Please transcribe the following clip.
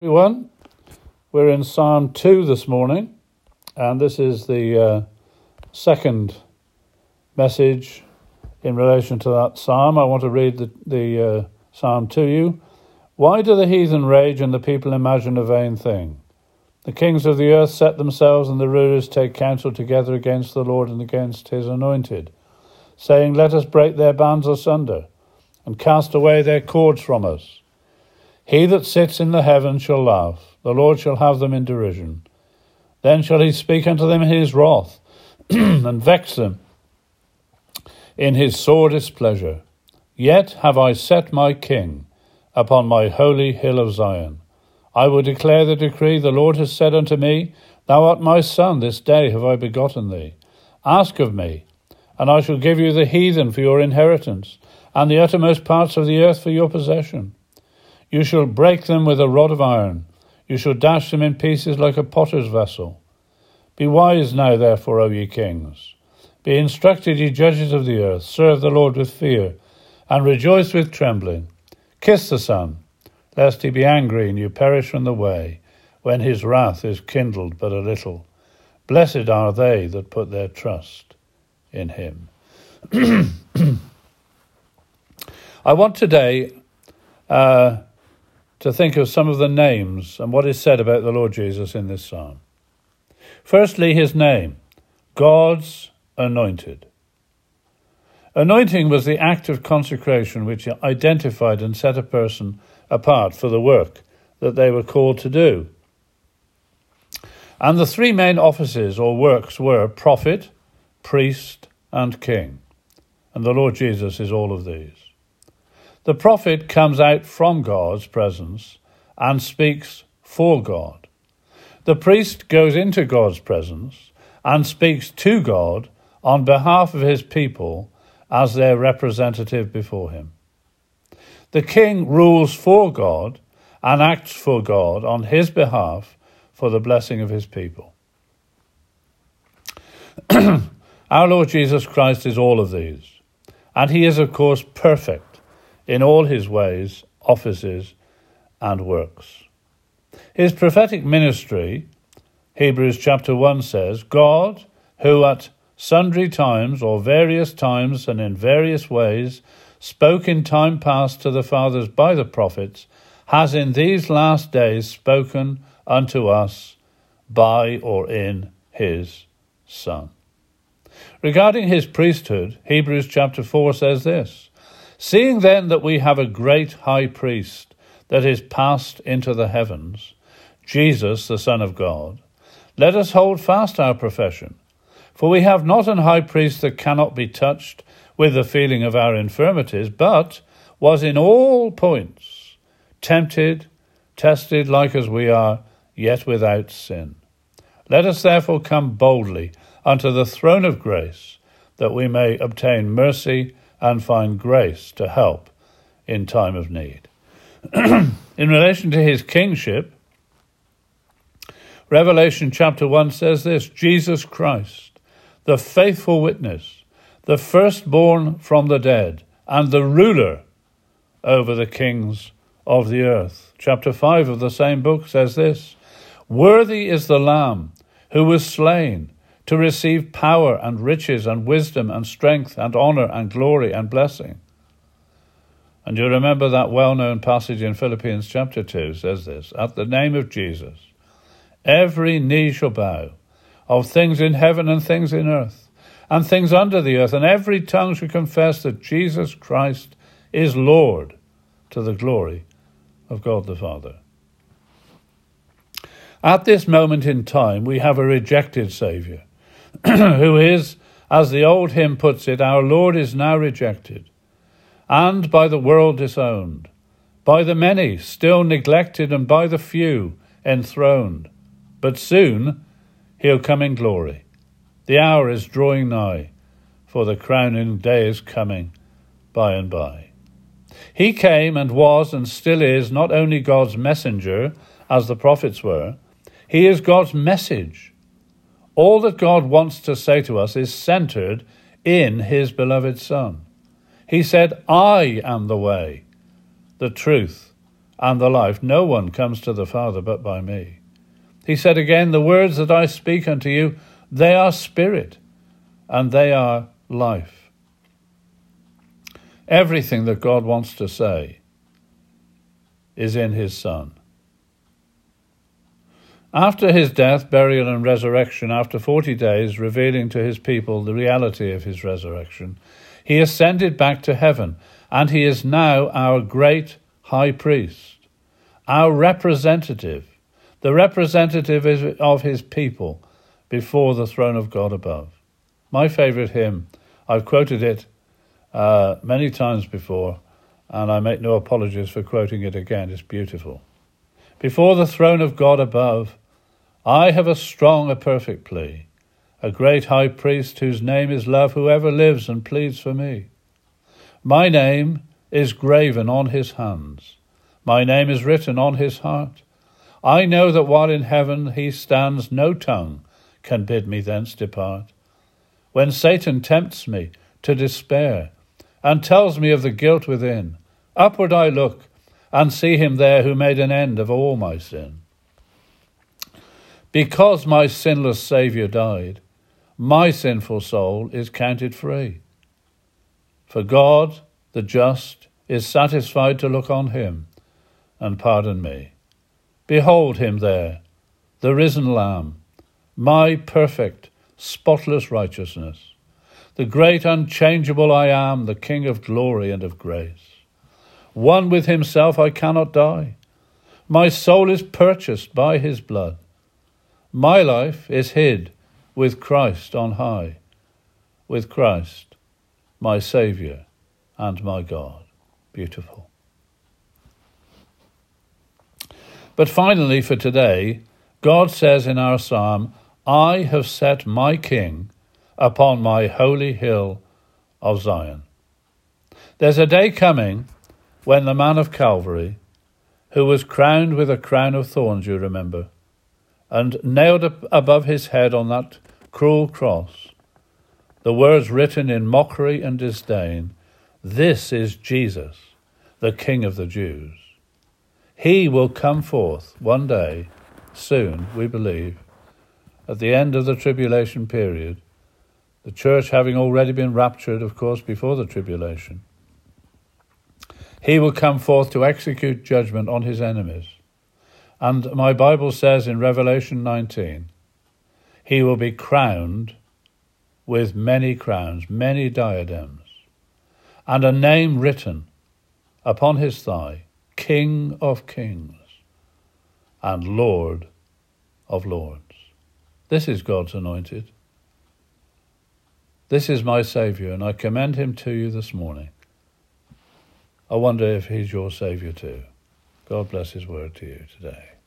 everyone. We're in Psalm 2 this morning, and this is the uh, second message in relation to that psalm. I want to read the, the uh, psalm to you. Why do the heathen rage and the people imagine a vain thing? The kings of the earth set themselves, and the rulers take counsel together against the Lord and against his anointed, saying, Let us break their bands asunder, and cast away their cords from us. He that sits in the heavens shall laugh, the Lord shall have them in derision. Then shall he speak unto them in his wrath, and vex them in his sore displeasure. Yet have I set my king upon my holy hill of Zion. I will declare the decree the Lord has said unto me, Thou art my son, this day have I begotten thee. Ask of me, and I shall give you the heathen for your inheritance, and the uttermost parts of the earth for your possession. You shall break them with a rod of iron. You shall dash them in pieces like a potter's vessel. Be wise now, therefore, O ye kings. Be instructed, ye judges of the earth. Serve the Lord with fear, and rejoice with trembling. Kiss the Son, lest he be angry and you perish from the way, when his wrath is kindled but a little. Blessed are they that put their trust in him. I want today uh, to think of some of the names and what is said about the Lord Jesus in this psalm. Firstly, his name, God's anointed. Anointing was the act of consecration which identified and set a person apart for the work that they were called to do. And the three main offices or works were prophet, priest, and king. And the Lord Jesus is all of these. The prophet comes out from God's presence and speaks for God. The priest goes into God's presence and speaks to God on behalf of his people as their representative before him. The king rules for God and acts for God on his behalf for the blessing of his people. Our Lord Jesus Christ is all of these, and he is, of course, perfect in all his ways, offices, and works. His prophetic ministry, Hebrews chapter 1 says, God, who at sundry times or various times and in various ways spoke in time past to the fathers by the prophets, has in these last days spoken unto us by or in his Son. Regarding his priesthood, Hebrews chapter 4 says this Seeing then that we have a great high priest that is passed into the heavens, Jesus, the Son of God, let us hold fast our profession. For we have not an high priest that cannot be touched with the feeling of our infirmities, but was in all points tempted, tested like as we are, yet without sin. Let us therefore come boldly unto the throne of grace, that we may obtain mercy and find grace to help in time of need. in relation to his kingship, Revelation chapter 1 says this Jesus Christ, the faithful witness, the firstborn from the dead, and the ruler over the kings of the earth. Chapter 5 of the same book says this Worthy is the Lamb who was slain to receive power and riches and wisdom and strength and honor and glory and blessing. And you remember that well known passage in Philippians chapter 2 says this At the name of Jesus, every knee shall bow, of things in heaven and things in earth, and things under the earth, and every tongue shall confess that Jesus Christ is Lord to the glory of God the Father. At this moment in time, we have a rejected Saviour who is, as the old hymn puts it, Our Lord is now rejected, and by the world disowned, by the many still neglected, and by the few enthroned. But soon he'll come in glory. The hour is drawing nigh, for the crowning day is coming by and by. He came and was and still is not only God's messenger, as the prophets were, he is God's message all that God wants to say to us is centered in His beloved Son. He said, I am the way, the truth, and the life. No one comes to the Father but by me. He said again, The words that I speak unto you, they are spirit, and they are life. Everything that God wants to say is in his Son. After his death, burial, and resurrection, after forty days, revealing to his people the reality of his resurrection, he ascended back to heaven, and he is now our great high priest, our representative, the representative of his people before the throne of God above. My favorite hymn, I've quoted it uh, many times before, and I make no apologies for quoting it again. It's beautiful. Before the throne of God above, I have a strong, a perfect plea, a great high priest whose name is love, who ever lives and pleads for me. My name is graven on his hands, my name is written on his heart. I know that while in heaven he stands, no tongue can bid me thence depart. When Satan tempts me to despair and tells me of the guilt within, upward I look and see him there who made an end of all my sin. Because my sinless Saviour died, my sinful soul is counted free. For God, the just, is satisfied to look on him and pardon me. Behold him there, the risen Lamb, my perfect, spotless righteousness, the great unchangeable I am, the King of glory and of grace. One with himself I cannot die. My soul is purchased by his blood. My life is hid with Christ on high, with Christ, my Saviour and my God. Beautiful. But finally, for today, God says in our psalm, I have set my King upon my holy hill of Zion. There's a day coming when the man of Calvary, who was crowned with a crown of thorns, you remember, and nailed up above his head on that cruel cross the words written in mockery and disdain This is Jesus, the King of the Jews. He will come forth one day, soon, we believe, at the end of the tribulation period, the church having already been raptured, of course, before the tribulation. He will come forth to execute judgment on his enemies. And my Bible says in Revelation 19, he will be crowned with many crowns, many diadems, and a name written upon his thigh King of Kings and Lord of Lords. This is God's anointed. This is my Saviour, and I commend him to you this morning. I wonder if he's your Saviour too. God bless his word to you today.